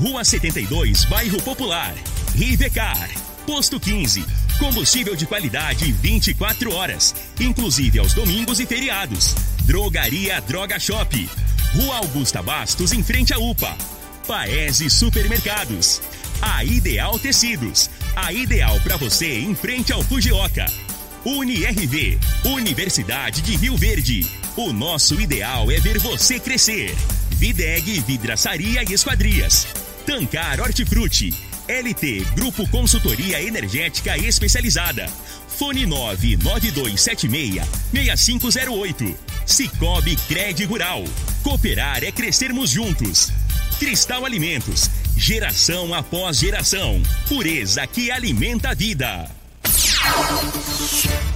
Rua 72, Bairro Popular. Rivecar. Posto 15. Combustível de qualidade 24 horas, inclusive aos domingos e feriados. Drogaria Droga Shop. Rua Augusta Bastos, em frente à UPA. Paese Supermercados. A Ideal Tecidos. A ideal para você em frente ao Fujioka. UniRV. Universidade de Rio Verde. O nosso ideal é ver você crescer. Videg Vidraçaria e Esquadrias. Tancar Hortifruti. LT Grupo Consultoria Energética Especializada. Fone 99276-6508. Cicobi Cred Rural. Cooperar é crescermos juntos. Cristal Alimentos. Geração após geração. Pureza que alimenta a vida.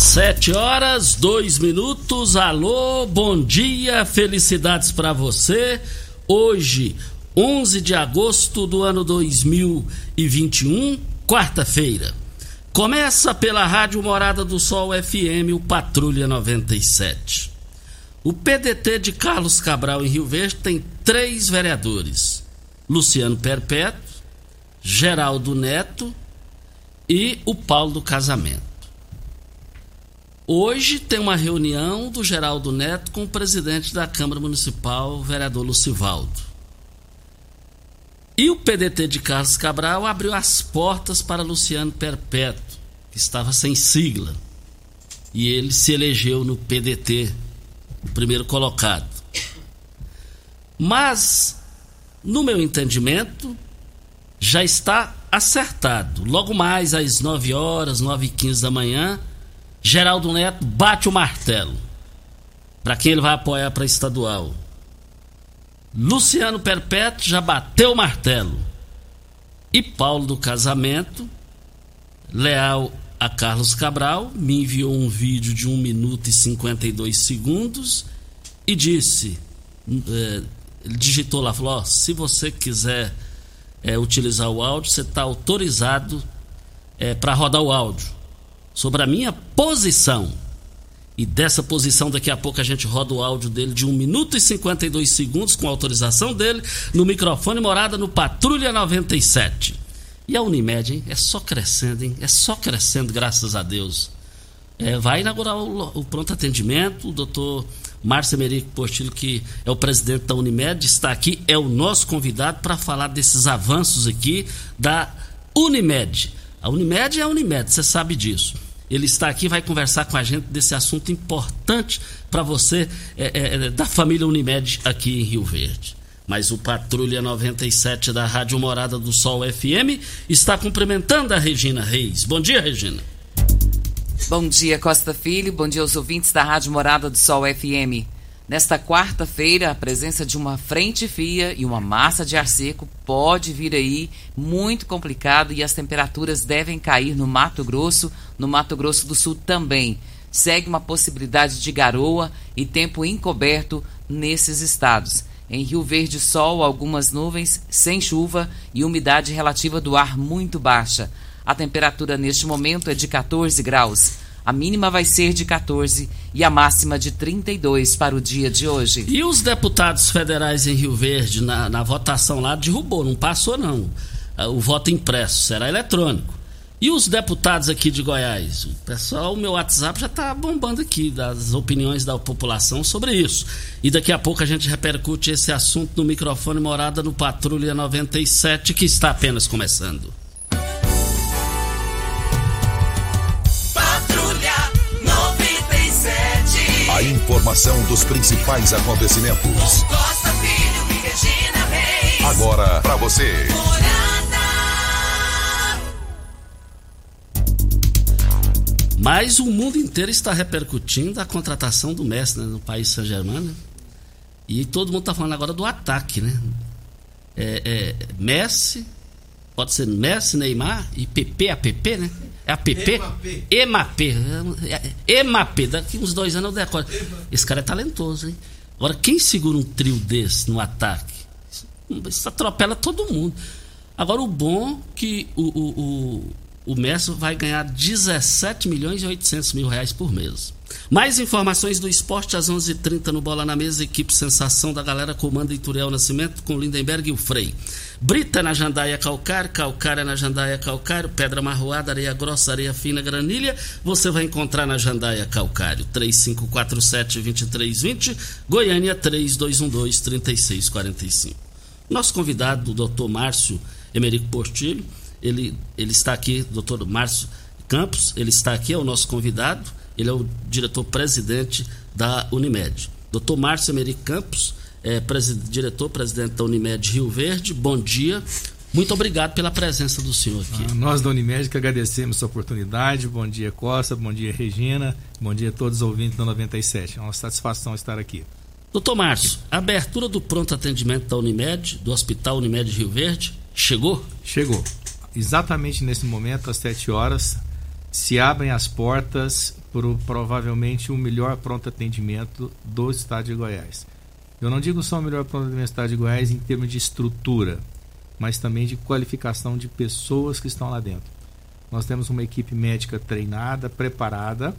Sete horas, dois minutos. Alô, bom dia, felicidades para você. Hoje, 11 de agosto do ano 2021, quarta-feira. Começa pela Rádio Morada do Sol FM, o Patrulha 97. O PDT de Carlos Cabral em Rio Verde tem três vereadores: Luciano Perpétuo, Geraldo Neto e o Paulo do Casamento. Hoje tem uma reunião do Geraldo Neto com o presidente da Câmara Municipal, vereador Lucivaldo. E o PDT de Carlos Cabral abriu as portas para Luciano Perpétuo, que estava sem sigla. E ele se elegeu no PDT, primeiro colocado. Mas, no meu entendimento, já está acertado. Logo mais às 9 horas, 9 e 15 da manhã, Geraldo Neto bate o martelo. Para quem ele vai apoiar para estadual. Luciano Perpétuo já bateu o martelo. E Paulo do Casamento, leal a Carlos Cabral, me enviou um vídeo de 1 minuto e 52 segundos e disse: é, digitou lá, falou: ó, se você quiser é, utilizar o áudio, você está autorizado é, para rodar o áudio sobre a minha posição. E dessa posição, daqui a pouco a gente roda o áudio dele de 1 minuto e 52 segundos, com autorização dele, no microfone morada no Patrulha 97. E a Unimed, hein? É só crescendo, hein? É só crescendo, graças a Deus. É, vai inaugurar o, o, pronto atendimento, o doutor Márcio Emerico Postilho, que é o presidente da Unimed, está aqui, é o nosso convidado para falar desses avanços aqui da Unimed. A Unimed é a Unimed, você sabe disso. Ele está aqui vai conversar com a gente desse assunto importante para você é, é, da família Unimed aqui em Rio Verde. Mas o Patrulha 97 da Rádio Morada do Sol FM está cumprimentando a Regina Reis. Bom dia, Regina. Bom dia, Costa Filho. Bom dia aos ouvintes da Rádio Morada do Sol FM. Nesta quarta-feira, a presença de uma frente fria e uma massa de ar seco pode vir aí muito complicado e as temperaturas devem cair no Mato Grosso, no Mato Grosso do Sul também. Segue uma possibilidade de garoa e tempo encoberto nesses estados. Em Rio Verde, sol, algumas nuvens, sem chuva e umidade relativa do ar muito baixa. A temperatura neste momento é de 14 graus. A mínima vai ser de 14 e a máxima de 32 para o dia de hoje. E os deputados federais em Rio Verde, na, na votação lá, derrubou, não passou não. Ah, o voto impresso será eletrônico. E os deputados aqui de Goiás? O pessoal, o meu WhatsApp já está bombando aqui das opiniões da população sobre isso. E daqui a pouco a gente repercute esse assunto no microfone Morada no Patrulha 97, que está apenas começando. Informação dos principais acontecimentos. Costa Filho e Regina Reis. Agora para você. Mas o mundo inteiro está repercutindo a contratação do Messi né, no país Saint-Germain. Né? E todo mundo está falando agora do ataque, né? É, é, Messi, pode ser Messi, Neymar e PP, APP, né? É APP? EMAP. EMAP. Daqui uns dois anos eu decoro. Esse cara é talentoso, hein? Agora, quem segura um trio desse no ataque? Isso atropela todo mundo. Agora, o bom que o, o, o o Messi vai ganhar 17 milhões e 800 mil reais por mês. Mais informações do esporte às 11:30 h 30 no Bola na Mesa. Equipe Sensação da galera comanda Ituriel Nascimento com Lindenberg e o Frei. Brita na Jandaia Calcário, Calcária na Jandaia Calcário, Pedra Marroada, Areia Grossa, Areia Fina, Granilha. Você vai encontrar na Jandaia Calcário. 3547-2320, Goiânia 3212-3645. Nosso convidado, o doutor Márcio Emerico Portilho ele, ele está aqui, doutor Márcio Campos, ele está aqui, é o nosso convidado, ele é o diretor-presidente da Unimed. Doutor Márcio Emerick Campos, é, diretor-presidente da Unimed Rio Verde, bom dia. Muito obrigado pela presença do senhor aqui. Ah, nós da Unimed que agradecemos a oportunidade. Bom dia, Costa. Bom dia, Regina. Bom dia a todos os ouvintes da 97. É uma satisfação estar aqui. Doutor Márcio, a abertura do pronto atendimento da Unimed, do Hospital Unimed Rio Verde, chegou? Chegou exatamente nesse momento, às 7 horas, se abrem as portas para provavelmente o melhor pronto atendimento do estado de Goiás. Eu não digo só o melhor atendimento do estado de Goiás em termos de estrutura, mas também de qualificação de pessoas que estão lá dentro. Nós temos uma equipe médica treinada, preparada.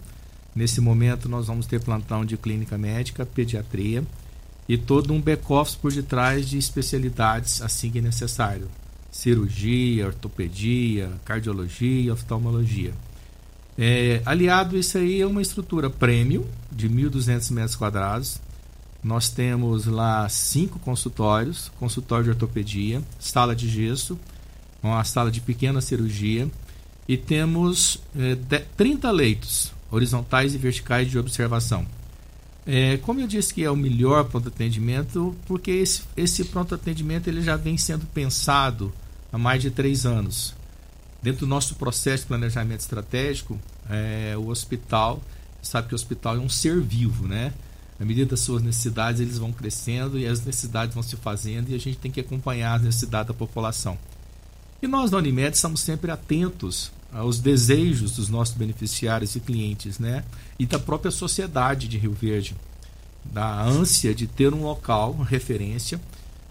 Nesse momento, nós vamos ter plantão de clínica médica, pediatria e todo um back-office por detrás de especialidades assim que necessário cirurgia, ortopedia, cardiologia, oftalmologia. É, aliado isso aí é uma estrutura premium de 1.200 metros quadrados. Nós temos lá cinco consultórios, consultório de ortopedia, sala de gesso, uma sala de pequena cirurgia e temos é, 30 leitos horizontais e verticais de observação. É, como eu disse que é o melhor pronto atendimento, porque esse, esse pronto atendimento ele já vem sendo pensado há mais de três anos. Dentro do nosso processo de planejamento estratégico, é, o hospital, sabe que o hospital é um ser vivo, né? À medida das suas necessidades, eles vão crescendo e as necessidades vão se fazendo e a gente tem que acompanhar as necessidades da população. E nós da Unimed estamos sempre atentos aos desejos dos nossos beneficiários e clientes, né? E da própria sociedade de Rio Verde, da ânsia de ter um local, uma referência,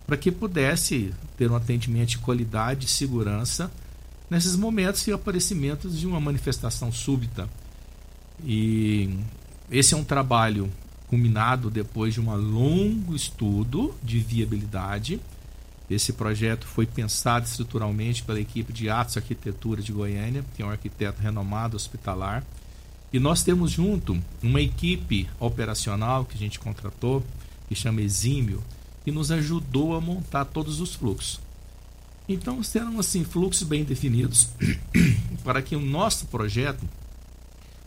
para que pudesse ter um atendimento de qualidade e segurança nesses momentos e aparecimentos de uma manifestação súbita. E esse é um trabalho culminado depois de um longo estudo de viabilidade. Esse projeto foi pensado estruturalmente pela equipe de Atos Arquitetura de Goiânia, que é um arquiteto renomado hospitalar. E nós temos junto uma equipe operacional que a gente contratou, que chama Exímio, que nos ajudou a montar todos os fluxos. Então serão assim fluxos bem definidos para que o nosso projeto,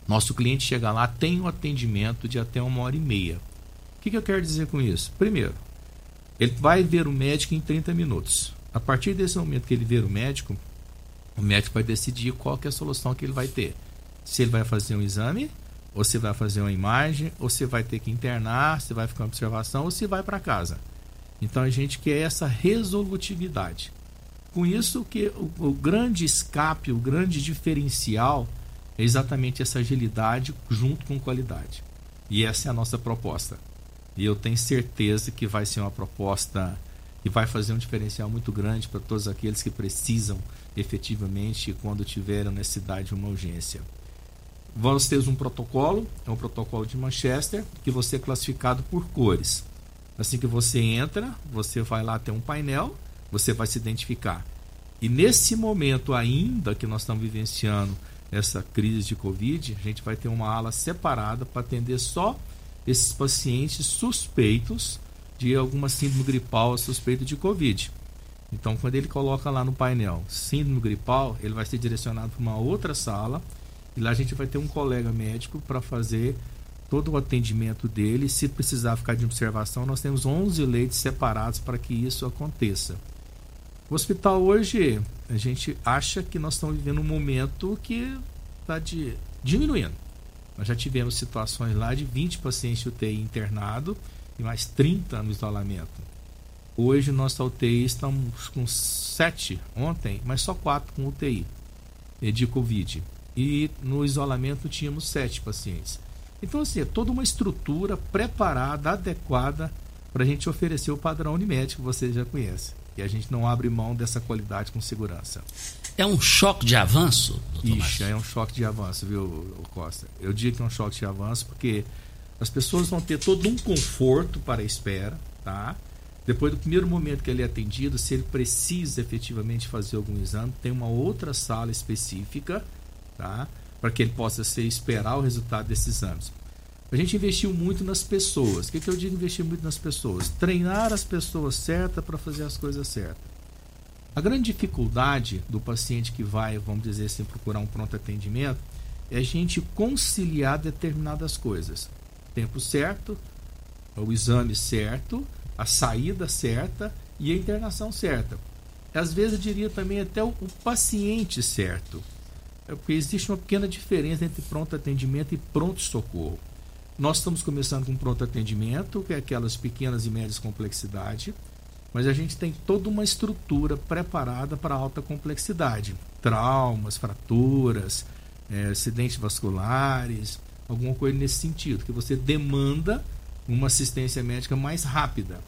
nosso cliente chega lá tenha um atendimento de até uma hora e meia. O que, que eu quero dizer com isso? Primeiro, ele vai ver o médico em 30 minutos. A partir desse momento que ele ver o médico, o médico vai decidir qual é a solução que ele vai ter. Se ele vai fazer um exame, ou se vai fazer uma imagem, ou se vai ter que internar, se vai ficar em observação, ou se vai para casa. Então a gente quer essa resolutividade. Com isso que o, o grande escape, o grande diferencial é exatamente essa agilidade junto com qualidade. E essa é a nossa proposta. E eu tenho certeza que vai ser uma proposta que vai fazer um diferencial muito grande para todos aqueles que precisam efetivamente quando tiverem necessidade de uma urgência. Vamos ter um protocolo, é um protocolo de Manchester, que você é classificado por cores. Assim que você entra, você vai lá ter um painel, você vai se identificar. E nesse momento ainda que nós estamos vivenciando essa crise de Covid, a gente vai ter uma ala separada para atender só esses pacientes suspeitos de alguma síndrome gripal suspeito de Covid. Então, quando ele coloca lá no painel síndrome gripal, ele vai ser direcionado para uma outra sala e lá a gente vai ter um colega médico para fazer todo o atendimento dele. Se precisar ficar de observação, nós temos 11 leitos separados para que isso aconteça. O hospital hoje, a gente acha que nós estamos vivendo um momento que está diminuindo. Nós já tivemos situações lá de 20 pacientes UTI internado e mais 30 no isolamento. Hoje, nossa UTI estamos com 7 ontem, mas só 4 com UTI de Covid. E no isolamento tínhamos 7 pacientes. Então, assim, é toda uma estrutura preparada, adequada para a gente oferecer o padrão Unimed que você já conhece. E a gente não abre mão dessa qualidade com segurança. É um choque de avanço, doutor Ixi, é um choque de avanço, viu, Costa? Eu digo que é um choque de avanço porque as pessoas vão ter todo um conforto para a espera, tá? Depois do primeiro momento que ele é atendido, se ele precisa efetivamente fazer algum exame, tem uma outra sala específica, tá? Para que ele possa ser, esperar o resultado desses exames. A gente investiu muito nas pessoas. O que, que eu digo investir muito nas pessoas? Treinar as pessoas certas para fazer as coisas certas. A grande dificuldade do paciente que vai, vamos dizer assim, procurar um pronto atendimento é a gente conciliar determinadas coisas. Tempo certo, o exame certo, a saída certa e a internação certa. Às vezes eu diria também até o, o paciente certo. É porque existe uma pequena diferença entre pronto atendimento e pronto socorro. Nós estamos começando com pronto atendimento, que é aquelas pequenas e médias complexidade, mas a gente tem toda uma estrutura preparada para alta complexidade. Traumas, fraturas, é, acidentes vasculares, alguma coisa nesse sentido, que você demanda uma assistência médica mais rápida.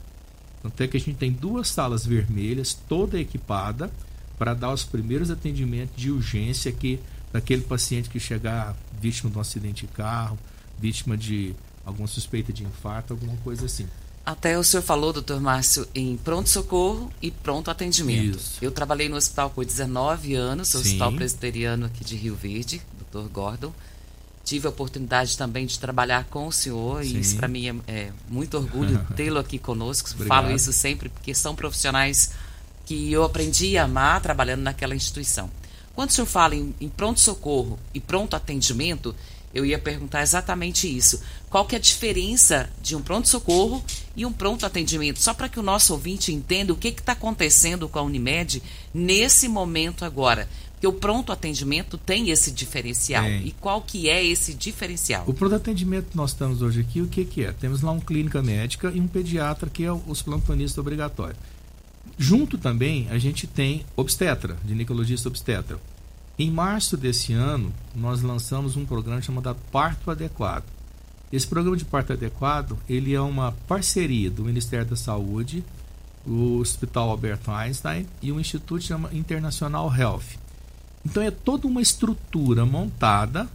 Tanto é que a gente tem duas salas vermelhas, toda equipada, para dar os primeiros atendimentos de urgência que daquele paciente que chegar vítima de um acidente de carro, vítima de alguma suspeita de infarto, alguma coisa assim. Até o senhor falou, doutor Márcio, em pronto-socorro e pronto atendimento. Isso. Eu trabalhei no hospital por 19 anos, Sim. hospital presbiteriano aqui de Rio Verde, doutor Gordon. Tive a oportunidade também de trabalhar com o senhor Sim. e isso para mim é, é, muito orgulho tê-lo aqui conosco. Obrigado. Falo isso sempre porque são profissionais que eu aprendi a amar trabalhando naquela instituição. Quando o senhor fala em, em pronto-socorro e pronto atendimento, eu ia perguntar exatamente isso. Qual que é a diferença de um pronto-socorro e um pronto atendimento? Só para que o nosso ouvinte entenda o que está acontecendo com a Unimed nesse momento agora. Porque o pronto atendimento tem esse diferencial. E qual que é esse diferencial? O pronto atendimento que nós estamos hoje aqui, o que, que é? Temos lá uma clínica médica e um pediatra, que é os plantonistas obrigatórios. Junto também, a gente tem obstetra, ginecologista obstetra. Em março desse ano, nós lançamos um programa chamado Parto Adequado. Esse programa de parto adequado, ele é uma parceria do Ministério da Saúde, o Hospital Albert Einstein e o Instituto Internacional Health. Então é toda uma estrutura montada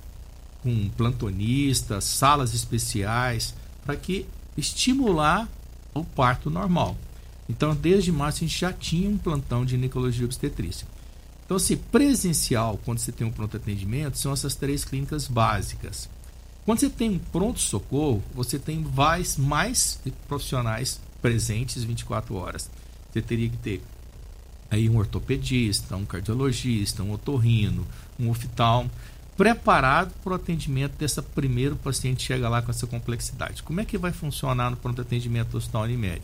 com plantonistas, salas especiais, para que estimular o parto normal. Então, desde março, a gente já tinha um plantão de ginecologia obstetrícia. Então, se presencial, quando você tem um pronto atendimento, são essas três clínicas básicas. Quando você tem um pronto-socorro, você tem mais, mais profissionais presentes 24 horas. Você teria que ter aí um ortopedista, um cardiologista, um otorrino, um oftalmo, preparado para o atendimento dessa primeiro paciente chega lá com essa complexidade. Como é que vai funcionar no pronto atendimento do Hospital Unimed?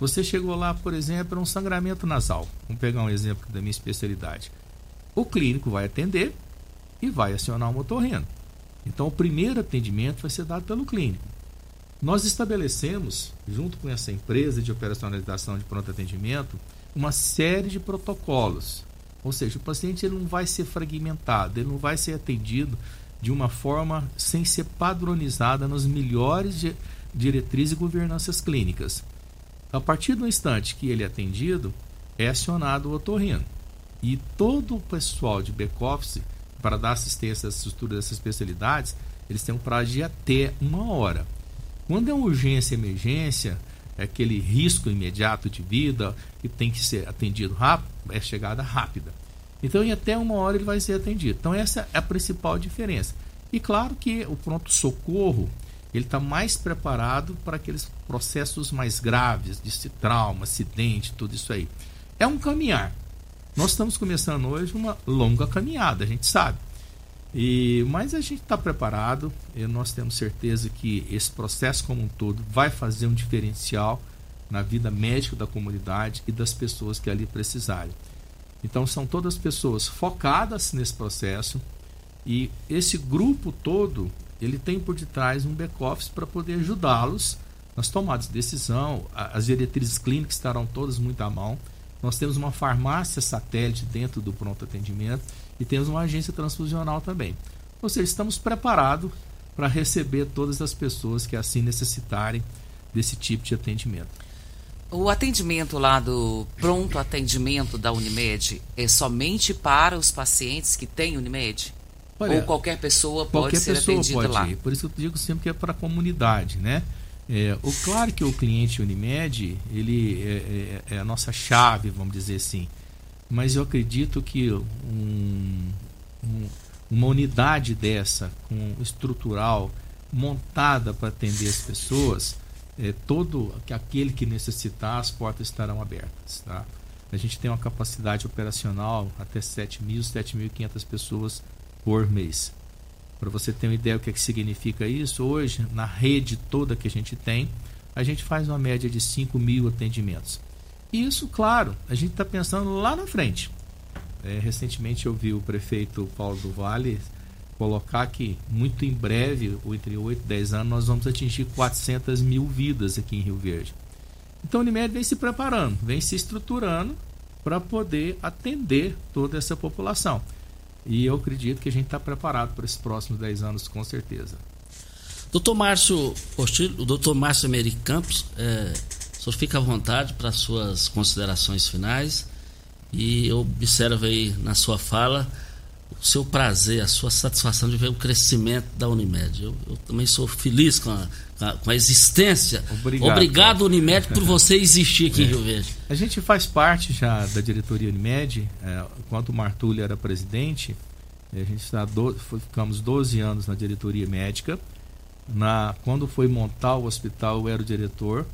Você chegou lá, por exemplo, um sangramento nasal. Vamos pegar um exemplo da minha especialidade. O clínico vai atender e vai acionar o otorrino. Então, o primeiro atendimento vai ser dado pelo clínico. Nós estabelecemos, junto com essa empresa de operacionalização de pronto atendimento, uma série de protocolos. Ou seja, o paciente ele não vai ser fragmentado, ele não vai ser atendido de uma forma sem ser padronizada nas melhores diretrizes e governanças clínicas. A partir do instante que ele é atendido, é acionado o otorrino. E todo o pessoal de back-office, para dar assistência às estruturas dessas especialidades, eles têm um prazo de até uma hora. Quando é urgência emergência, é aquele risco imediato de vida que tem que ser atendido rápido, é chegada rápida. Então, em até uma hora ele vai ser atendido. Então, essa é a principal diferença. E claro que o pronto-socorro ele está mais preparado para aqueles processos mais graves de trauma, acidente, tudo isso aí. É um caminhar. Nós estamos começando hoje uma longa caminhada, a gente sabe. E, mas a gente está preparado nós temos certeza que esse processo como um todo vai fazer um diferencial na vida médica da comunidade e das pessoas que ali precisarem. Então são todas pessoas focadas nesse processo e esse grupo todo ele tem por detrás um back-office para poder ajudá-los nas tomadas de decisão. As diretrizes clínicas estarão todas muito à mão. Nós temos uma farmácia satélite dentro do pronto atendimento e temos uma agência transfusional também. Ou seja, estamos preparados para receber todas as pessoas que assim necessitarem desse tipo de atendimento. O atendimento lá do pronto atendimento da Unimed é somente para os pacientes que têm Unimed? Olha, Ou qualquer pessoa pode qualquer ser pessoa atendida pode lá? Ir. Por isso eu digo sempre que é para a comunidade, né? É, o claro que o cliente Unimed ele é, é, é, a nossa chave, vamos dizer assim. Mas eu acredito que um, um, uma unidade dessa, com estrutural, montada para atender as pessoas, é, todo aquele que necessitar, as portas estarão abertas. Tá? A gente tem uma capacidade operacional até 7.000, 7.500 pessoas por mês. Para você ter uma ideia do que, é que significa isso, hoje, na rede toda que a gente tem, a gente faz uma média de 5 mil atendimentos. E isso, claro, a gente está pensando lá na frente. É, recentemente eu vi o prefeito Paulo do Vale colocar que muito em breve, entre 8 e 10 anos, nós vamos atingir 400 mil vidas aqui em Rio Verde. Então o Unimed vem se preparando, vem se estruturando para poder atender toda essa população. E eu acredito que a gente está preparado para esses próximos 10 anos, com certeza. Doutor Márcio Postilho, o doutor Márcio Emery Campos, é, o senhor fica à vontade para suas considerações finais e eu observo aí na sua fala o seu prazer, a sua satisfação de ver o crescimento da Unimed. Eu, eu também sou feliz com a, com a existência. Obrigado, Obrigado Unimed, por você existir aqui é. em Rio Verde. A gente faz parte já da diretoria Unimed. É, enquanto o Martulho era presidente, a gente está do, ficamos 12 anos na diretoria médica. Na, quando foi montar o hospital, eu era o diretor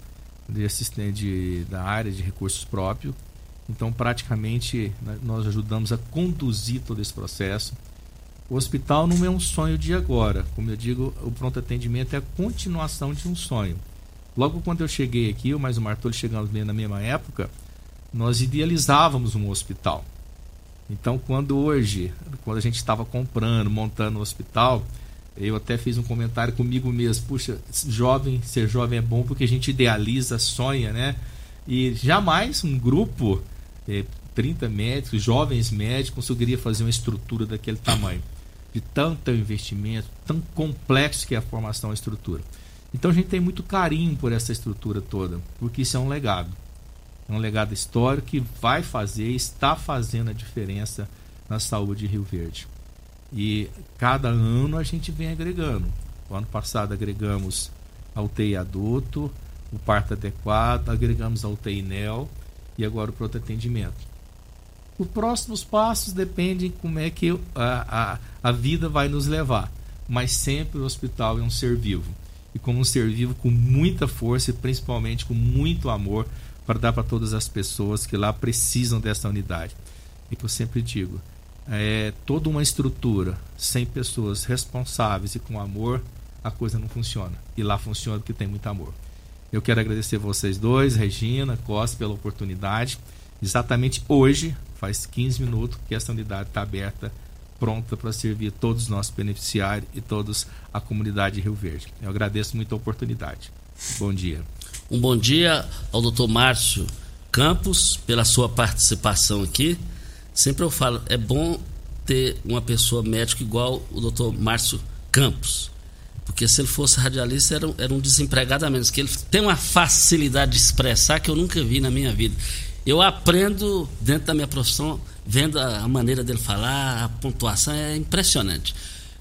de assistente da área de recursos próprios. Então, praticamente, né, nós ajudamos a conduzir todo esse processo. O hospital não é um sonho de agora. Como eu digo, o pronto atendimento é a continuação de um sonho. Logo quando eu cheguei aqui, eu mais o Martolo chegamos na mesma época, nós idealizávamos um hospital. Então, quando hoje, quando a gente estava comprando, montando o um hospital, eu até fiz um comentário comigo mesmo. Puxa, jovem, ser jovem é bom porque a gente idealiza, sonha, né? E jamais um grupo, eh, 30 médicos, jovens médicos, conseguiria fazer uma estrutura daquele tamanho de tanto investimento, tão complexo que é a formação e estrutura. Então a gente tem muito carinho por essa estrutura toda, porque isso é um legado. É um legado histórico que vai fazer, está fazendo a diferença na saúde de Rio Verde. E cada ano a gente vem agregando. O ano passado agregamos a UTI adulto, o parto adequado, agregamos a UTI NEL e agora o pronto atendimento. Os próximos passos dependem como é que a, a, a vida vai nos levar. Mas sempre o hospital é um ser vivo. E como um ser vivo com muita força e principalmente com muito amor para dar para todas as pessoas que lá precisam dessa unidade. E que eu sempre digo, é toda uma estrutura sem pessoas responsáveis e com amor, a coisa não funciona. E lá funciona porque tem muito amor. Eu quero agradecer vocês dois, Regina, Costa, pela oportunidade. Exatamente hoje, faz 15 minutos que essa unidade está aberta, pronta para servir todos os nossos beneficiários e todos a comunidade de Rio Verde. Eu agradeço muito a oportunidade. Bom dia. Um bom dia ao doutor Márcio Campos pela sua participação aqui. Sempre eu falo, é bom ter uma pessoa médica igual o doutor Márcio Campos. Porque se ele fosse radialista, era, era um desempregado a menos. Que ele tem uma facilidade de expressar que eu nunca vi na minha vida eu aprendo dentro da minha profissão, vendo a, maneira dele falar, a pontuação é impressionante.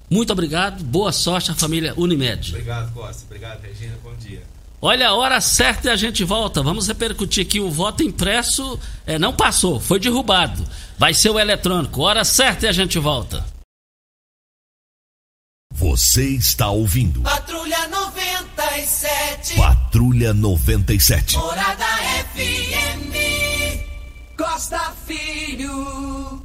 Muito obrigado, boa sorte à família Unimed. Obrigado, Costa. Obrigado, Regina. Bom dia. Olha, a hora certa e a gente volta. Vamos repercutir aqui o voto impresso. É, não passou, foi derrubado. Vai ser o eletrônico. Hora certa e a gente volta. Você está ouvindo. Patrulha 97. Patrulha 97. Morada FM. Costa Filho.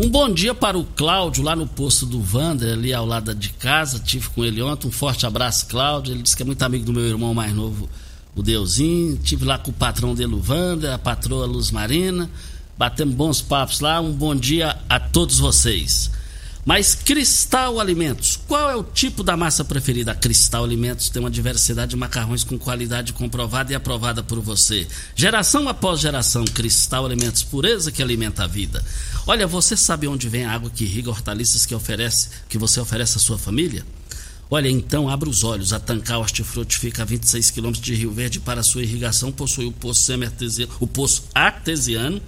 Um bom dia para o Cláudio, lá no posto do Wander, ali ao lado de casa. Tive com ele ontem. Um forte abraço, Cláudio. Ele disse que é muito amigo do meu irmão mais novo, o Deusinho. Tive lá com o patrão dele, o Wander, a patroa Luz Marina. Batemos bons papos lá. Um bom dia a todos vocês. Mas Cristal Alimentos, qual é o tipo da massa preferida? A Cristal Alimentos tem uma diversidade de macarrões com qualidade comprovada e aprovada por você. Geração após geração, Cristal Alimentos, pureza que alimenta a vida. Olha, você sabe onde vem a água que irriga hortaliças que, oferece, que você oferece à sua família? Olha, então abra os olhos. A Tancar Hortifruti fica a 26 quilômetros de Rio Verde para sua irrigação. Possui o poço, o poço artesiano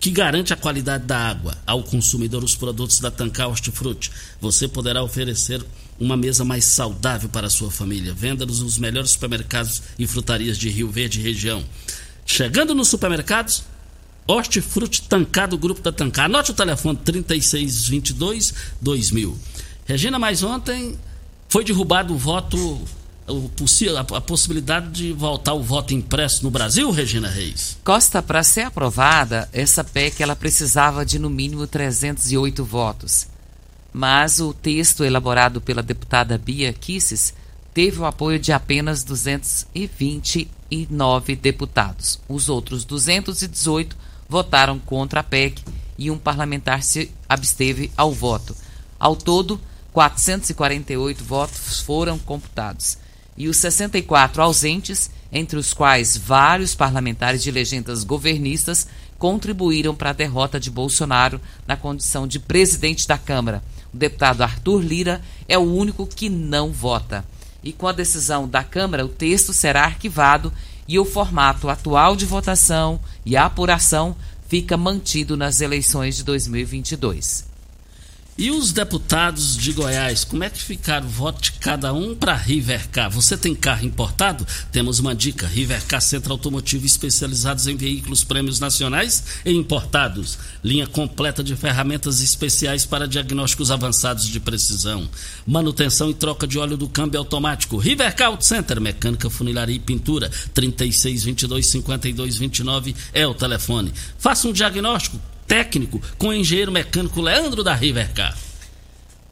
que garante a qualidade da água ao consumidor os produtos da Tancar Hortifruti. Você poderá oferecer uma mesa mais saudável para a sua família. Venda-nos nos melhores supermercados e frutarias de Rio Verde e região. Chegando nos supermercados, Hortifruti Tancar do Grupo da Tancar. Anote o telefone 3622 2000. Regina, mas ontem foi derrubado o voto a, possibilidade de voltar o voto impresso no Brasil, Regina Reis? Costa, para ser aprovada, essa PEC ela precisava de no mínimo 308 votos. Mas o texto elaborado pela deputada Bia Kisses teve o apoio de apenas 229 deputados. Os outros 218 votaram contra a PEC e um parlamentar se absteve ao voto. Ao todo, 448 votos foram computados e os 64 ausentes, entre os quais vários parlamentares de legendas governistas, contribuíram para a derrota de Bolsonaro na condição de presidente da Câmara. O deputado Arthur Lira é o único que não vota. E com a decisão da Câmara, o texto será arquivado e o formato atual de votação e apuração fica mantido nas eleições de 2022. E os deputados de Goiás, como é que ficaram o voto de cada um para Rivercar? Você tem carro importado? Temos uma dica: Rivercar Centro Automotivo especializados em veículos prêmios nacionais e importados. Linha completa de ferramentas especiais para diagnósticos avançados de precisão. Manutenção e troca de óleo do câmbio automático. Rivercar Auto Center, mecânica, funilaria e pintura. 3622 5229 é o telefone. Faça um diagnóstico técnico com o engenheiro mecânico Leandro da Rivercar.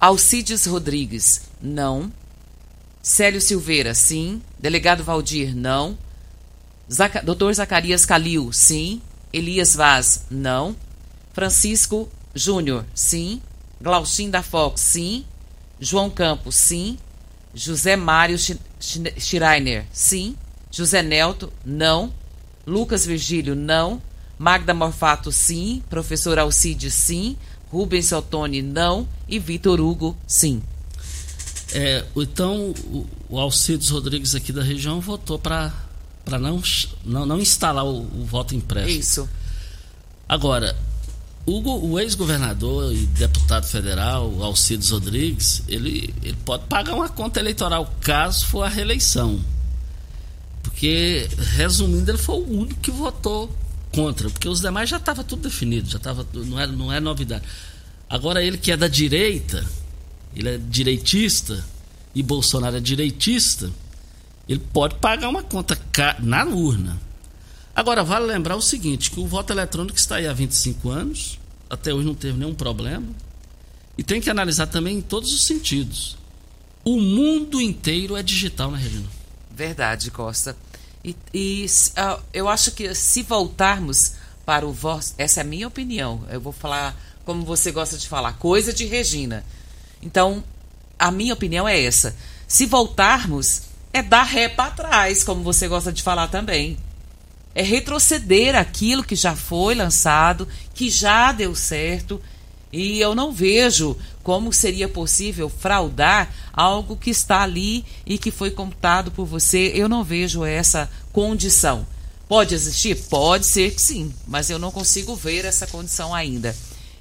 Alcides Rodrigues, não. Célio Silveira, sim. Delegado Valdir, não. Zaca... Doutor Zacarias Calil, sim. Elias Vaz, não. Francisco Júnior, sim. Glaucim da Fox, sim. João Campos, sim. José Mário Schreiner, sim. José Nelto, não. Lucas Virgílio, não. Magda Morfato, sim. Professor Alcide, sim. Rubens Ottoni, não. E Vitor Hugo, sim. É, então, o, Alcides Rodrigues aqui da região votou para não, não, não instalar o, o, voto impresso. Isso. Agora, o, o ex-governador e deputado federal, Alcides Rodrigues, ele, ele pode pagar uma conta eleitoral caso for a reeleição. Porque, resumindo, ele foi o único que votou contra, porque os demais já estava tudo definido, já estava não é não é novidade. Agora ele que é da direita, ele é direitista e Bolsonaro é direitista, ele pode pagar uma conta na urna. Agora vale lembrar o seguinte, que o voto eletrônico está aí há 25 anos, até hoje não teve nenhum problema. E tem que analisar também em todos os sentidos. O mundo inteiro é digital né, região. Verdade, Costa. E, e uh, eu acho que se voltarmos para o voto, essa é a minha opinião. Eu vou falar como você gosta de falar, coisa de Regina. Então, a minha opinião é essa. Se voltarmos, é dar ré para trás, como você gosta de falar também. É retroceder aquilo que já foi lançado, que já deu certo. E eu não vejo como seria possível fraudar algo que está ali e que foi computado por você? Eu não vejo essa condição. Pode existir? Pode ser que sim, mas eu não consigo ver essa condição ainda.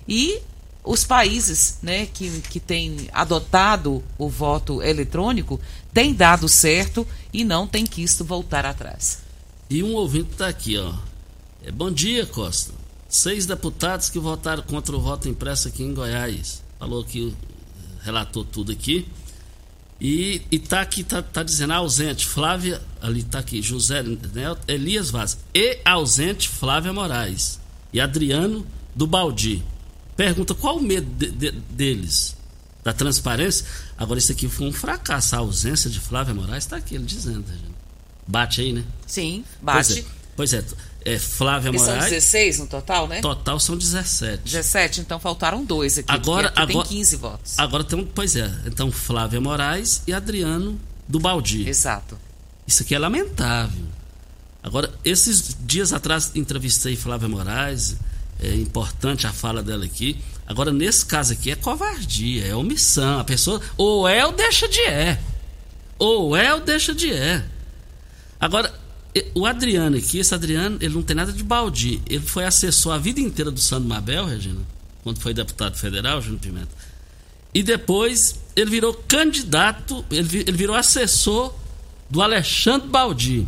E os países né, que, que têm adotado o voto eletrônico têm dado certo e não têm quisto voltar atrás. E um ouvinte está aqui, ó. É, bom dia, Costa. Seis deputados que votaram contra o voto impresso aqui em Goiás falou que relatou tudo aqui. E, e tá aqui, tá, tá dizendo ausente, Flávia, ali tá aqui, José Nelto, Elias Vaz. E ausente, Flávia Moraes. E Adriano do Baldi. pergunta qual o medo de, de, deles? Da transparência? Agora, isso aqui foi um fracasso. A ausência de Flávia Moraes está aqui, ele dizendo. Bate aí, né? Sim, bate. Pois é. Pois é é, Flávia e Moraes. São 16 no total, né? Total são 17. 17, então faltaram dois aqui. Agora, aqui agora tem 15 votos. Agora tem um, pois é, então Flávia Moraes e Adriano do Baldi. Exato. Isso aqui é lamentável. Agora, esses dias atrás entrevistei Flávia Moraes, é importante a fala dela aqui. Agora, nesse caso aqui é covardia, é omissão. A pessoa ou é ou deixa de é. Ou é ou deixa de é. Agora, o Adriano aqui, esse Adriano, ele não tem nada de balde. Ele foi assessor a vida inteira do Sandro Mabel, Regina, quando foi deputado federal, Júnior Pimenta. E depois ele virou candidato, ele, ele virou assessor do Alexandre Baldi.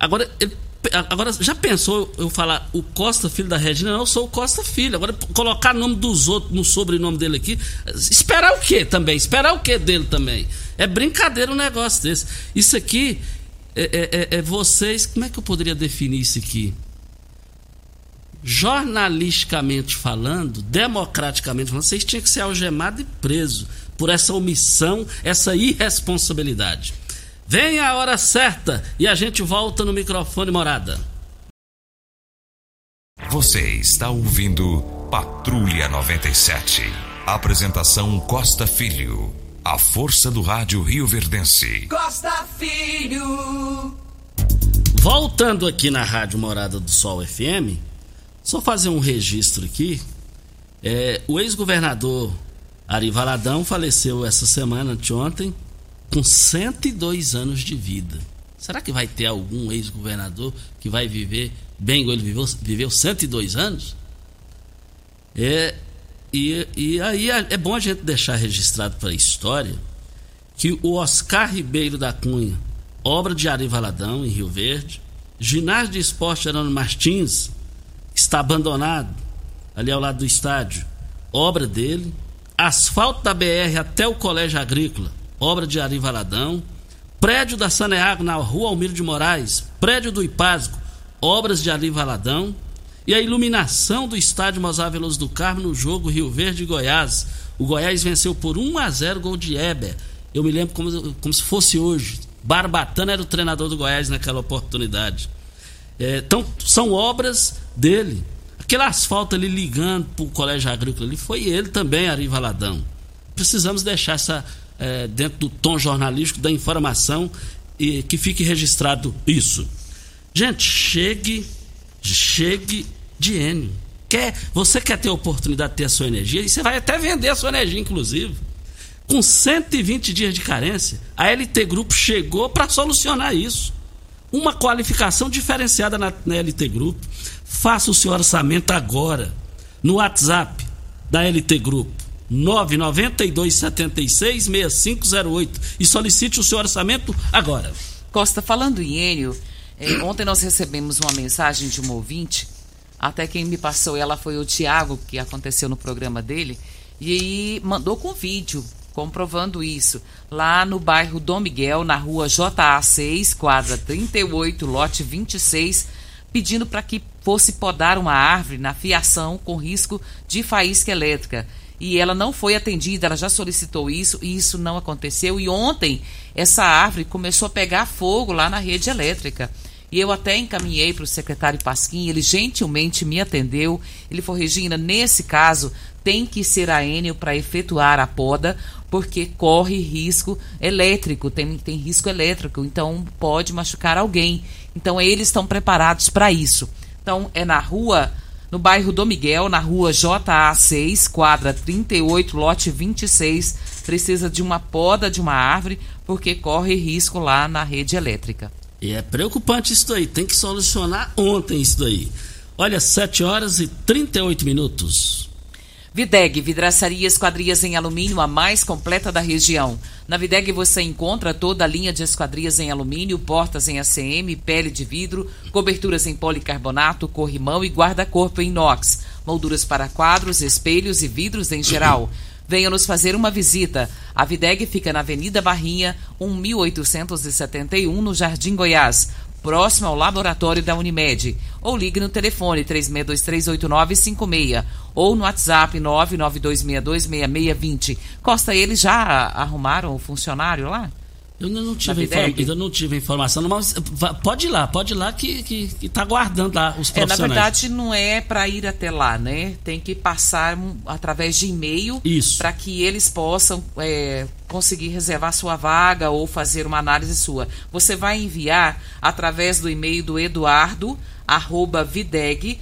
Agora, ele, agora, já pensou eu falar o Costa Filho da Regina? Não, eu sou o Costa Filho. Agora, colocar nome dos outros no sobrenome dele aqui. Esperar o quê também? Esperar o quê dele também? É brincadeira um negócio desse. Isso aqui é, é, é, é, vocês. Como é que eu poderia definir isso aqui? Jornalisticamente falando, democraticamente falando, vocês tinham que ser algemados e presos por essa omissão, essa irresponsabilidade. Vem a hora certa e a gente volta no microfone morada. Você está ouvindo Patrulha 97. Apresentação Costa Filho. A força do rádio Rio Verdense. Costa Filho. Voltando aqui na Rádio Morada do Sol FM, só fazer um registro aqui. É, o ex-governador Ari Valadão faleceu essa semana, anteontem, com 102 anos de vida. Será que vai ter algum ex-governador que vai viver bem igual ele viveu, viveu 102 anos? É, e, e aí é bom a gente deixar registrado para a história que o Oscar Ribeiro da Cunha, obra de Ari Valadão, em Rio Verde, ginásio de esporte Gerando Martins, está abandonado, ali ao lado do estádio, obra dele, asfalto da BR até o Colégio Agrícola, obra de Ari Valadão, prédio da Saneago na rua Almiro de Moraes, prédio do Ipasgo, obras de Ari Valadão, e a iluminação do estádio Mozar Veloso do Carmo no jogo Rio Verde e Goiás. O Goiás venceu por 1 a 0 gol de Eber. Eu me lembro como, como se fosse hoje. Barbatana era o treinador do Goiás naquela oportunidade. É, então, são obras dele. Aquele asfalto ali ligando para o Colégio Agrícola ali, foi ele também, Ari Valadão. Precisamos deixar essa é, dentro do tom jornalístico da informação e que fique registrado isso. Gente, chegue, chegue de Enio. Quer, você quer ter a oportunidade de ter a sua energia, e você vai até vender a sua energia, inclusive. Com 120 dias de carência, a LT Grupo chegou para solucionar isso. Uma qualificação diferenciada na, na LT Grupo. Faça o seu orçamento agora, no WhatsApp da LT Grupo. 992766508 e solicite o seu orçamento agora. Costa, falando em Enio, eh, ontem nós recebemos uma mensagem de um ouvinte até quem me passou ela foi o Tiago, que aconteceu no programa dele, e mandou com vídeo comprovando isso. Lá no bairro Dom Miguel, na rua JA6, quadra 38, lote 26, pedindo para que fosse podar uma árvore na fiação com risco de faísca elétrica. E ela não foi atendida, ela já solicitou isso e isso não aconteceu. E ontem essa árvore começou a pegar fogo lá na rede elétrica. E eu até encaminhei para o secretário Pasquim, ele gentilmente me atendeu. Ele falou, Regina, nesse caso tem que ser a Enel para efetuar a poda, porque corre risco elétrico, tem, tem risco elétrico, então pode machucar alguém. Então eles estão preparados para isso. Então é na rua, no bairro do Miguel, na rua JA6, quadra 38, lote 26. Precisa de uma poda de uma árvore, porque corre risco lá na rede elétrica. E é preocupante isso daí, tem que solucionar ontem isso daí. Olha, 7 horas e 38 minutos. Videg, vidraçaria esquadrias em alumínio, a mais completa da região. Na Videg você encontra toda a linha de esquadrias em alumínio, portas em ACM, pele de vidro, coberturas em policarbonato, corrimão e guarda-corpo em inox, molduras para quadros, espelhos e vidros em geral. Venha nos fazer uma visita. A Videg fica na Avenida Barrinha, 1871, no Jardim Goiás. próximo ao laboratório da Unimed. Ou ligue no telefone 36238956 ou no WhatsApp 992626620. Costa, eles já arrumaram o funcionário lá? Eu ainda não tive, informa ainda não tive informação, mas pode ir lá, pode ir lá que, que, que tá aguardando lá os profissionais. É, na verdade, não é para ir até lá, né? Tem que passar um, através de e-mail para que eles possam é, conseguir reservar sua vaga ou fazer uma análise sua. Você vai enviar através do e-mail do Eduardo, arroba videg,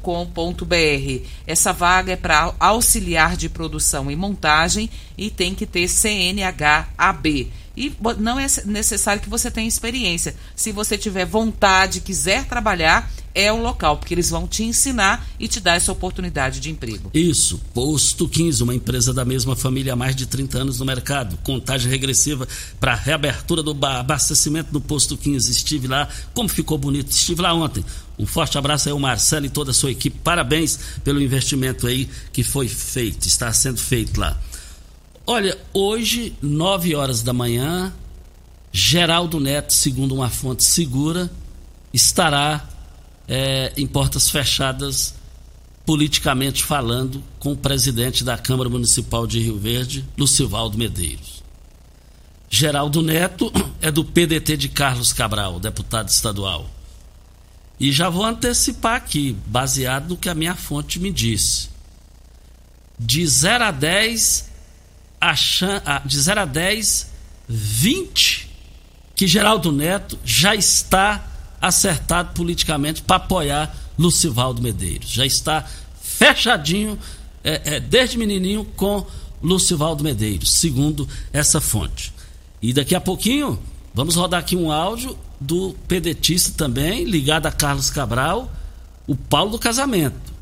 com.br. Essa vaga é para auxiliar de produção e montagem e tem que ter CNHAB. E não é necessário que você tenha experiência. Se você tiver vontade, quiser trabalhar, é o local, porque eles vão te ensinar e te dar essa oportunidade de emprego. Isso, Posto 15, uma empresa da mesma família há mais de 30 anos no mercado. Contagem regressiva para a reabertura do abastecimento do Posto 15. Estive lá, como ficou bonito, estive lá ontem. Um forte abraço aí ao Marcelo e toda a sua equipe. Parabéns pelo investimento aí que foi feito, está sendo feito lá. Olha, hoje, 9 horas da manhã, Geraldo Neto, segundo uma fonte segura, estará é, em portas fechadas, politicamente falando, com o presidente da Câmara Municipal de Rio Verde, Lucivaldo Medeiros. Geraldo Neto é do PDT de Carlos Cabral, deputado estadual. E já vou antecipar aqui, baseado no que a minha fonte me disse. De 0 a 10, a, de 0 a 10, 20 que Geraldo Neto já está acertado politicamente para apoiar Lucivaldo Medeiros. Já está fechadinho, é, é, desde menininho, com Lucivaldo Medeiros, segundo essa fonte. E daqui a pouquinho, vamos rodar aqui um áudio do pedetista também, ligado a Carlos Cabral, o Paulo do Casamento.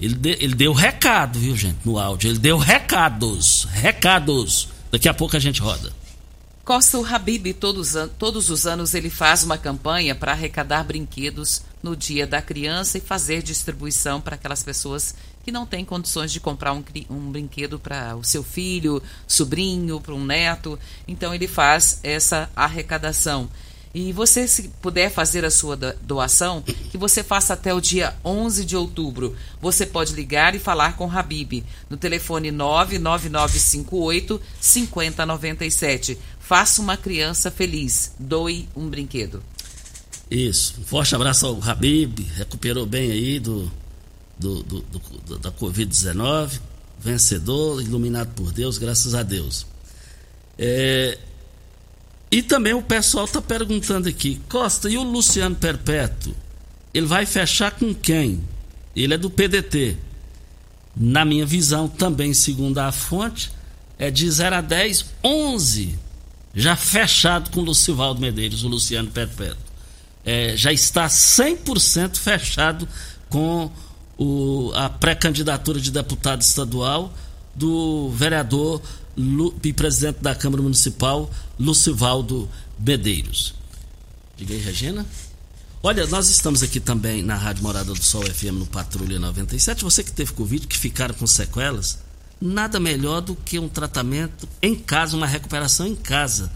Ele, de, ele deu recado, viu, gente, no áudio. Ele deu recados. Recados. Daqui a pouco a gente roda. Costa o Habib, todos, todos os anos, ele faz uma campanha para arrecadar brinquedos no Dia da Criança e fazer distribuição para aquelas pessoas que não têm condições de comprar um, um brinquedo para o seu filho, sobrinho, para um neto. Então, ele faz essa arrecadação. E você, se puder fazer a sua doação, que você faça até o dia 11 de outubro. Você pode ligar e falar com Habib no telefone 99958 5097. Faça uma criança feliz. Doe um brinquedo. Isso. Um forte abraço ao Habib. Recuperou bem aí do, do, do, do da Covid-19. Vencedor, iluminado por Deus, graças a Deus. É, e também o pessoal está perguntando aqui, Costa, e o Luciano Perpétuo? Ele vai fechar com quem? Ele é do PDT. Na minha visão, também segundo a fonte, é de 0 a 10, 11. Já fechado com o Lucivaldo Medeiros, o Luciano Perpétuo. É, já está 100% fechado com o, a pré-candidatura de deputado estadual do vereador e presidente da Câmara Municipal, Lucivaldo Medeiros. Diga aí, Regina. Olha, nós estamos aqui também na Rádio Morada do Sol FM no Patrulha 97. Você que teve Covid, que ficaram com sequelas, nada melhor do que um tratamento em casa, uma recuperação em casa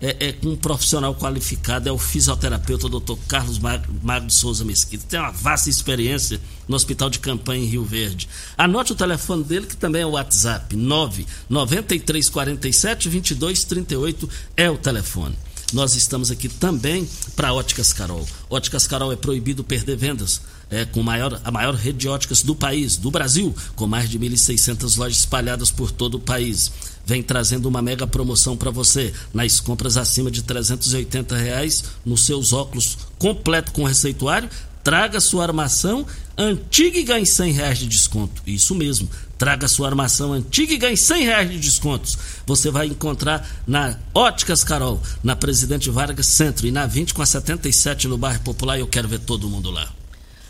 é, é, com um profissional qualificado, é o fisioterapeuta Dr. Carlos Magno Souza Mesquita. Tem uma vasta experiência no Hospital de Campanha em Rio Verde. Anote o telefone dele, que também é o WhatsApp, 99347 2238 é o telefone. Nós estamos aqui também para Óticas Carol. Óticas Carol é proibido perder vendas. É, com maior, a maior rede de óticas do país, do Brasil, com mais de 1.600 lojas espalhadas por todo o país vem trazendo uma mega promoção para você nas compras acima de 380 reais nos seus óculos completo com receituário. Traga sua armação antiga e ganhe 100 reais de desconto. Isso mesmo. Traga sua armação antiga e ganhe 100 reais de descontos. Você vai encontrar na Óticas Carol, na Presidente Vargas Centro e na 20 com a 77 no bairro Popular. Eu quero ver todo mundo lá.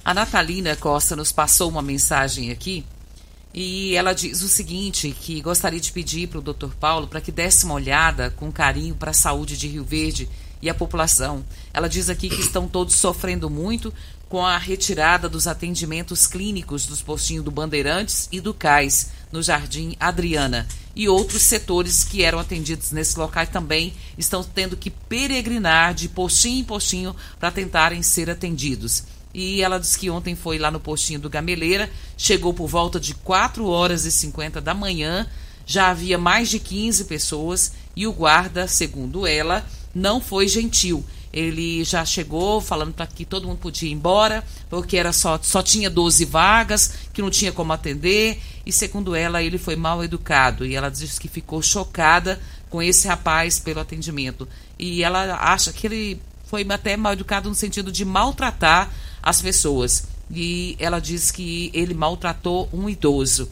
A Natalina Costa nos passou uma mensagem aqui e ela diz o seguinte, que gostaria de pedir para o Dr. Paulo para que desse uma olhada com carinho para a saúde de Rio Verde e a população. Ela diz aqui que estão todos sofrendo muito com a retirada dos atendimentos clínicos dos postinhos do Bandeirantes e do Cais, no Jardim Adriana. E outros setores que eram atendidos nesse local também estão tendo que peregrinar de postinho em postinho para tentarem ser atendidos. E ela disse que ontem foi lá no postinho do Gameleira, chegou por volta de 4 horas e 50 da manhã, já havia mais de 15 pessoas e o guarda, segundo ela, não foi gentil. Ele já chegou falando para que todo mundo podia ir embora, porque era só, só tinha 12 vagas, que não tinha como atender. E segundo ela, ele foi mal educado. E ela disse que ficou chocada com esse rapaz pelo atendimento. E ela acha que ele foi até mal educado no sentido de maltratar as pessoas. E ela diz que ele maltratou um idoso.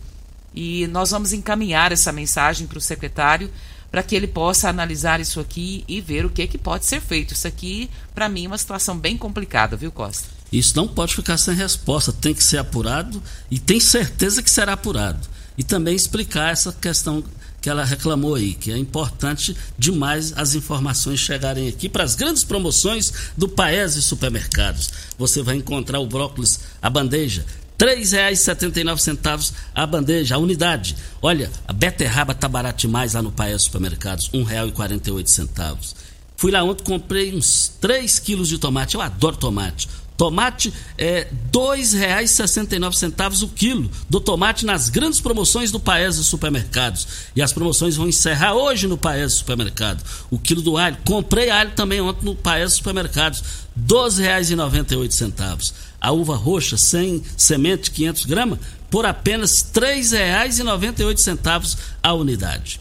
E nós vamos encaminhar essa mensagem para o secretário para que ele possa analisar isso aqui e ver o que, que pode ser feito. Isso aqui, para mim, é uma situação bem complicada, viu, Costa? Isso não pode ficar sem resposta, tem que ser apurado e tem certeza que será apurado. E também explicar essa questão que ela reclamou aí, que é importante demais as informações chegarem aqui para as grandes promoções do Paese Supermercados. Você vai encontrar o brócolis, a bandeja, R$ 3,79 a bandeja, a unidade. Olha, a beterraba tá barato demais lá no Paes Supermercados, R$ 1,48. Fui lá ontem, comprei uns 3 quilos de tomate. Eu adoro tomate. Tomate é R$ 2,69 o quilo do tomate nas grandes promoções do Paese Supermercados. E as promoções vão encerrar hoje no Paese Supermercado. O quilo do alho, comprei alho também ontem no Paese Supermercados, R$ 12,98 a uva roxa sem semente 500 gramas por apenas R$ 3,98 a unidade.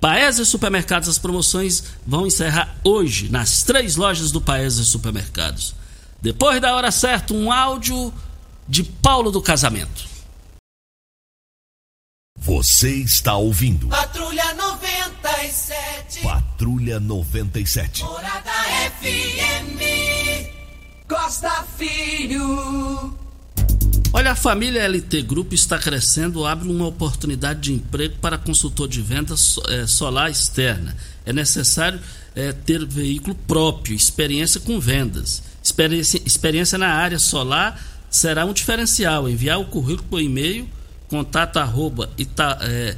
Paese Supermercados, as promoções vão encerrar hoje nas três lojas do Paese Supermercados. Depois da hora certa, um áudio de Paulo do Casamento. Você está ouvindo. Patrulha 97. Patrulha 97. Morada FM. Costa Filho. Olha, a família LT Grupo está crescendo, abre uma oportunidade de emprego para consultor de vendas é, solar externa. É necessário é, ter veículo próprio, experiência com vendas. Experiência, na área solar será um diferencial. Enviar o currículo por e-mail, contato arroba ita, é,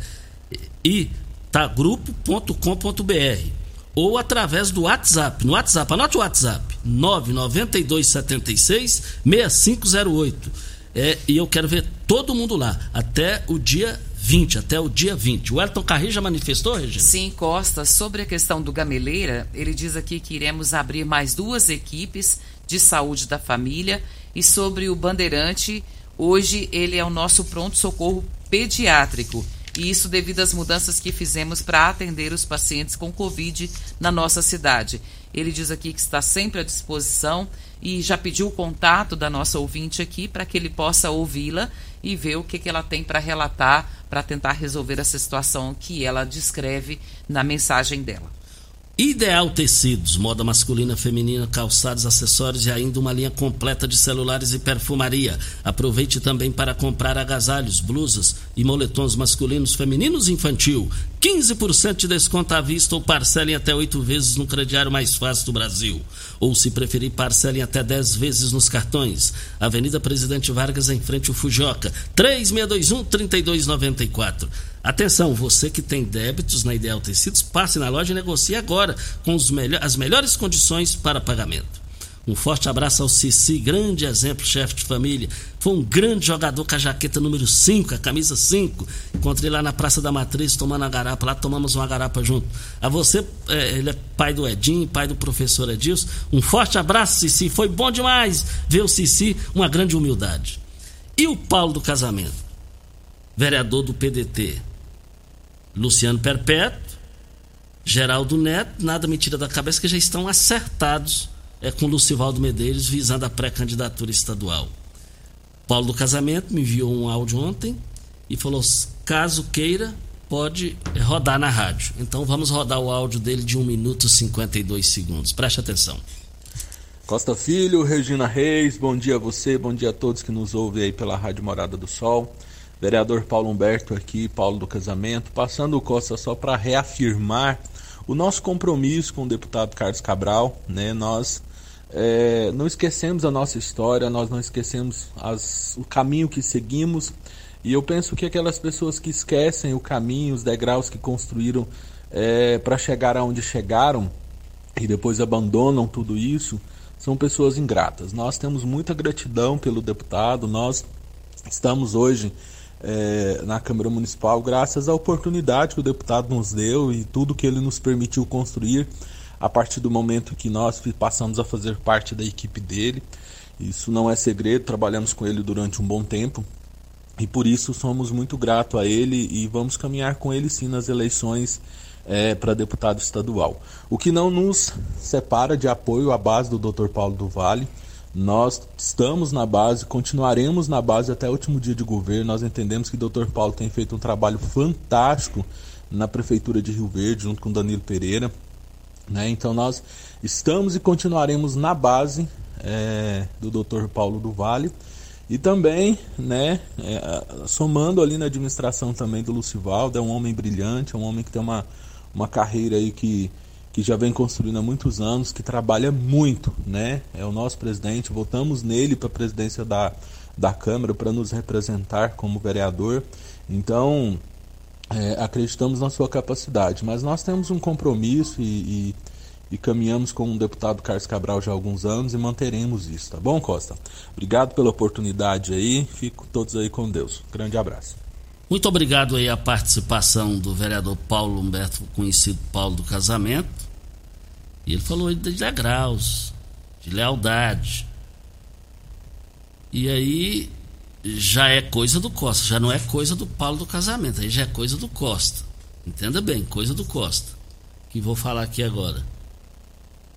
itagrupo.com.br ou através do WhatsApp. No WhatsApp, anote o WhatsApp: 99276 6508. É, e eu quero ver todo mundo lá até o dia 20, até o dia 20. O Elton Carreira já manifestou, Regina? Sim, Costa. Sobre a questão do Gameleira, ele diz aqui que iremos abrir mais duas equipes de saúde da família. E sobre o Bandeirante, hoje ele é o nosso pronto-socorro pediátrico. E isso devido às mudanças que fizemos para atender os pacientes com Covid na nossa cidade. Ele diz aqui que está sempre à disposição e já pediu o contato da nossa ouvinte aqui para que ele possa ouvi-la e ver o que, que ela tem para relatar para tentar resolver essa situação que ela descreve na mensagem dela. Ideal Tecidos, moda masculina, feminina, calçados, acessórios e ainda uma linha completa de celulares e perfumaria. Aproveite também para comprar agasalhos, blusas e moletons masculinos, femininos e infantil. 15% de desconto à vista ou parcelem até oito vezes no crediário mais fácil do Brasil. Ou, se preferir, parcelem até 10 vezes nos cartões. Avenida Presidente Vargas, em frente ao Fujoca. 3621-3294. Atenção, você que tem débitos na Ideal Tecidos, passe na loja e negocie agora com melhor, as melhores condições para pagamento. Um forte abraço ao Cici, grande exemplo, chefe de família. Foi um grande jogador com a jaqueta número 5, a camisa 5. Encontrei lá na Praça da Matriz tomando a garapa, lá tomamos uma garapa junto. A você, é, ele é pai do Edinho, pai do professor Edilson. Um forte abraço, Cici. Foi bom demais ver o Cici, uma grande humildade. E o Paulo do Casamento? Vereador do PDT Luciano Perpétuo, Geraldo Neto, nada me tira da cabeça que já estão acertados é, com Lucivaldo Medeiros visando a pré-candidatura estadual. Paulo do Casamento me enviou um áudio ontem e falou: caso queira, pode rodar na rádio. Então vamos rodar o áudio dele de 1 minuto e 52 segundos. Preste atenção. Costa Filho, Regina Reis, bom dia a você, bom dia a todos que nos ouvem aí pela Rádio Morada do Sol. Vereador Paulo Humberto aqui, Paulo do Casamento, passando o Costa só para reafirmar o nosso compromisso com o deputado Carlos Cabral, né? Nós é, não esquecemos a nossa história, nós não esquecemos as, o caminho que seguimos E eu penso que aquelas pessoas que esquecem o caminho, os degraus que construíram é, para chegar aonde chegaram e depois abandonam tudo isso, são pessoas ingratas. Nós temos muita gratidão pelo deputado, nós estamos hoje é, na Câmara Municipal graças à oportunidade que o deputado nos deu e tudo que ele nos permitiu construir a partir do momento que nós passamos a fazer parte da equipe dele. Isso não é segredo, trabalhamos com ele durante um bom tempo e por isso somos muito gratos a ele e vamos caminhar com ele sim nas eleições é, para deputado estadual. O que não nos separa de apoio à base do Dr. Paulo do Vale. Nós estamos na base, continuaremos na base até o último dia de governo. Nós entendemos que o Dr. Paulo tem feito um trabalho fantástico na prefeitura de Rio Verde, junto com Danilo Pereira. Né? Então nós estamos e continuaremos na base é, do Dr. Paulo do Vale e também, né, é, somando ali na administração também do Lucivaldo, é um homem brilhante, é um homem que tem uma, uma carreira aí que, que já vem construindo há muitos anos, que trabalha muito, né? É o nosso presidente, votamos nele para a presidência da, da Câmara para nos representar como vereador. Então, é, acreditamos na sua capacidade, mas nós temos um compromisso e, e e caminhamos com o deputado Carlos Cabral já há alguns anos e manteremos isso, tá bom, Costa? Obrigado pela oportunidade aí, fico todos aí com Deus. Grande abraço. Muito obrigado aí a participação do vereador Paulo Humberto, conhecido Paulo do Casamento. E ele falou aí de degraus, de lealdade. E aí já é coisa do Costa, já não é coisa do Paulo do Casamento, aí já é coisa do Costa. Entenda bem, coisa do Costa. Que vou falar aqui agora.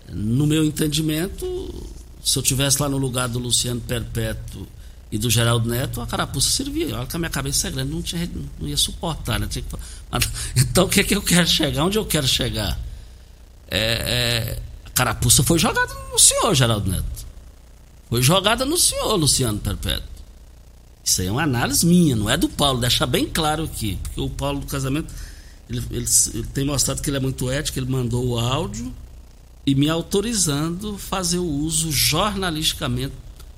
No meu entendimento, se eu tivesse lá no lugar do Luciano Perpétuo e do Geraldo Neto, a carapuça servia. Olha que a minha cabeça é grande, não, tinha, não ia suportar. Né? Então o que é que eu quero chegar? Onde eu quero chegar? É, é... A carapuça foi jogada no senhor, Geraldo Neto. Foi jogada no senhor, Luciano Perpétuo. Isso aí é uma análise minha, não é do Paulo, deixa bem claro aqui. Porque o Paulo do casamento, ele, ele, ele tem mostrado que ele é muito ético, ele mandou o áudio e me autorizando fazer o uso jornalisticamente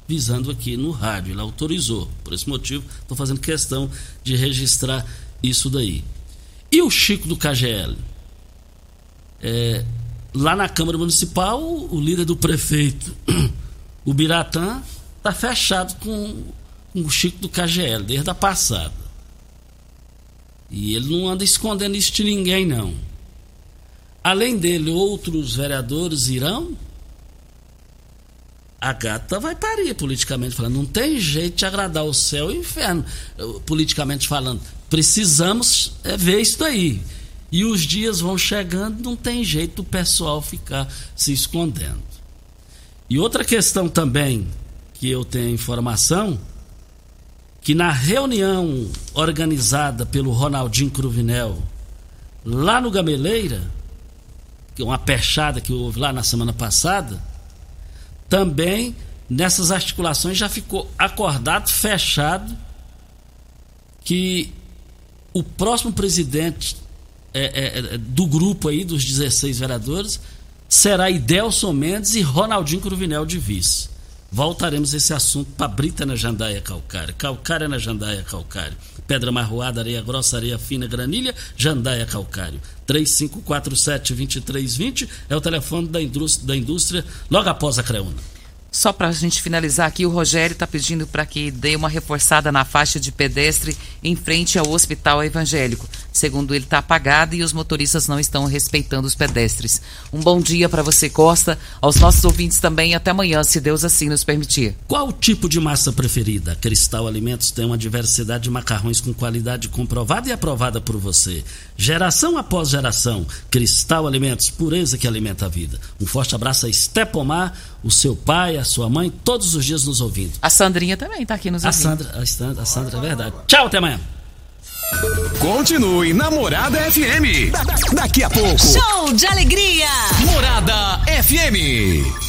visando aqui no rádio. Ele autorizou. Por esse motivo, estou fazendo questão de registrar isso daí. E o Chico do KGL? É, lá na Câmara Municipal, o líder do prefeito, o Biratã, está fechado com o Chico do KGL desde a passada. E ele não anda escondendo isso de ninguém, não. Além dele, outros vereadores irão? A gata vai parir, politicamente falando. Não tem jeito de agradar o céu e o inferno, politicamente falando. Precisamos é, ver isso daí. E os dias vão chegando, não tem jeito do pessoal ficar se escondendo. E outra questão também que eu tenho informação, que na reunião organizada pelo Ronaldinho Cruvinel, lá no Gameleira, uma pechada que houve lá na semana passada, também nessas articulações já ficou acordado, fechado, que o próximo presidente é, é, é do grupo aí, dos 16 vereadores, será Idelson Mendes e Ronaldinho Cruvinel de vice. Voltaremos a esse assunto para Brita na Jandaia Calcário, Calcária na Jandaia Calcário, Pedra Marroada, Areia Grossa, Areia Fina, Granilha, Jandaia Calcário. 3547-2320 é o telefone da indústria, da indústria logo após a Creuna. Só para a gente finalizar aqui, o Rogério está pedindo para que dê uma reforçada na faixa de pedestre em frente ao Hospital Evangélico. Segundo ele, está apagada e os motoristas não estão respeitando os pedestres. Um bom dia para você, Costa, aos nossos ouvintes também. Até amanhã, se Deus assim nos permitir. Qual tipo de massa preferida? Cristal Alimentos tem uma diversidade de macarrões com qualidade comprovada e aprovada por você. Geração após geração. Cristal Alimentos, pureza que alimenta a vida. Um forte abraço a Estepomar, o seu pai, a sua mãe, todos os dias nos ouvindo. A Sandrinha também está aqui nos a ouvindo. Sandra, a Sandra, a Sandra é verdade. Tchau, até amanhã. Continue na Morada FM. Da, da, daqui a pouco. Show de alegria. Morada FM.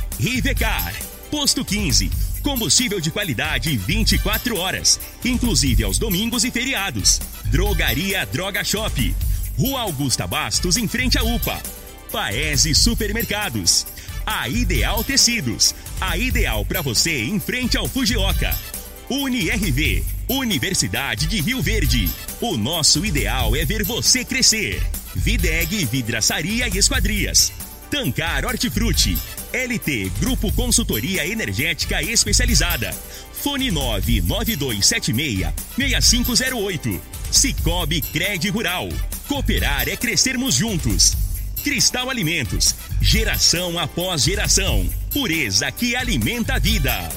Rivecar. Posto 15. Combustível de qualidade 24 horas, inclusive aos domingos e feriados. Drogaria Droga Shop. Rua Augusta Bastos, em frente à UPA. Paese Supermercados. A Ideal Tecidos. A ideal para você em frente ao Fujioka. UniRV, Universidade de Rio Verde. O nosso ideal é ver você crescer. Videg Vidraçaria e Esquadrias. Tancar Hortifruti. LT Grupo Consultoria Energética Especializada. Fone 99276-6508. Cicobi Cred Rural. Cooperar é crescermos juntos. Cristal Alimentos. Geração após geração. Pureza que alimenta a vida.